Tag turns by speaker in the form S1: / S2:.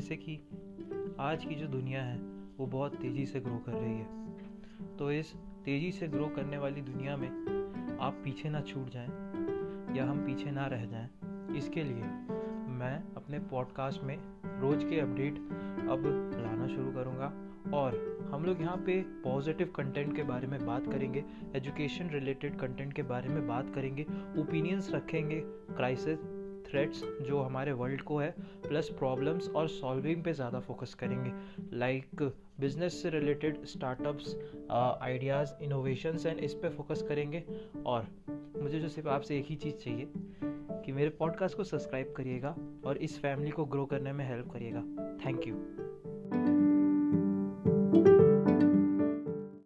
S1: जैसे कि आज की जो दुनिया है, वो बहुत तेज़ी से ग्रो कर रही है। तो इस तेज़ी से ग्रो करने वाली दुनिया में आप पीछे ना छूट जाएँ, या हम पीछे ना रह जाएँ। इसके लिए मैं अपने पॉडकास्ट में रोज़ के अपडेट अब लाना शुरू करूँगा और हम लोग यहाँ पे पॉजिटिव कंटेंट के बारे में बात करेंगे एजुकेशन रिलेटेड कंटेंट के बारे में बात करेंगे ओपिनियंस रखेंगे क्राइसिस थ्रेट्स जो हमारे वर्ल्ड को है प्लस प्रॉब्लम्स और सॉल्विंग पे ज़्यादा फोकस करेंगे। लाइक बिज़नेस से related startups ideas innovations and इस पर फोकस करेंगे। और मुझे जो सिर्फ़ आपसे एक ही चीज़ चाहिए, कि मेरे पॉडकास्ट को सब्सक्राइब करिएगा और इस फैमिली को ग्रो करने में हेल्प करिएगा। Thank you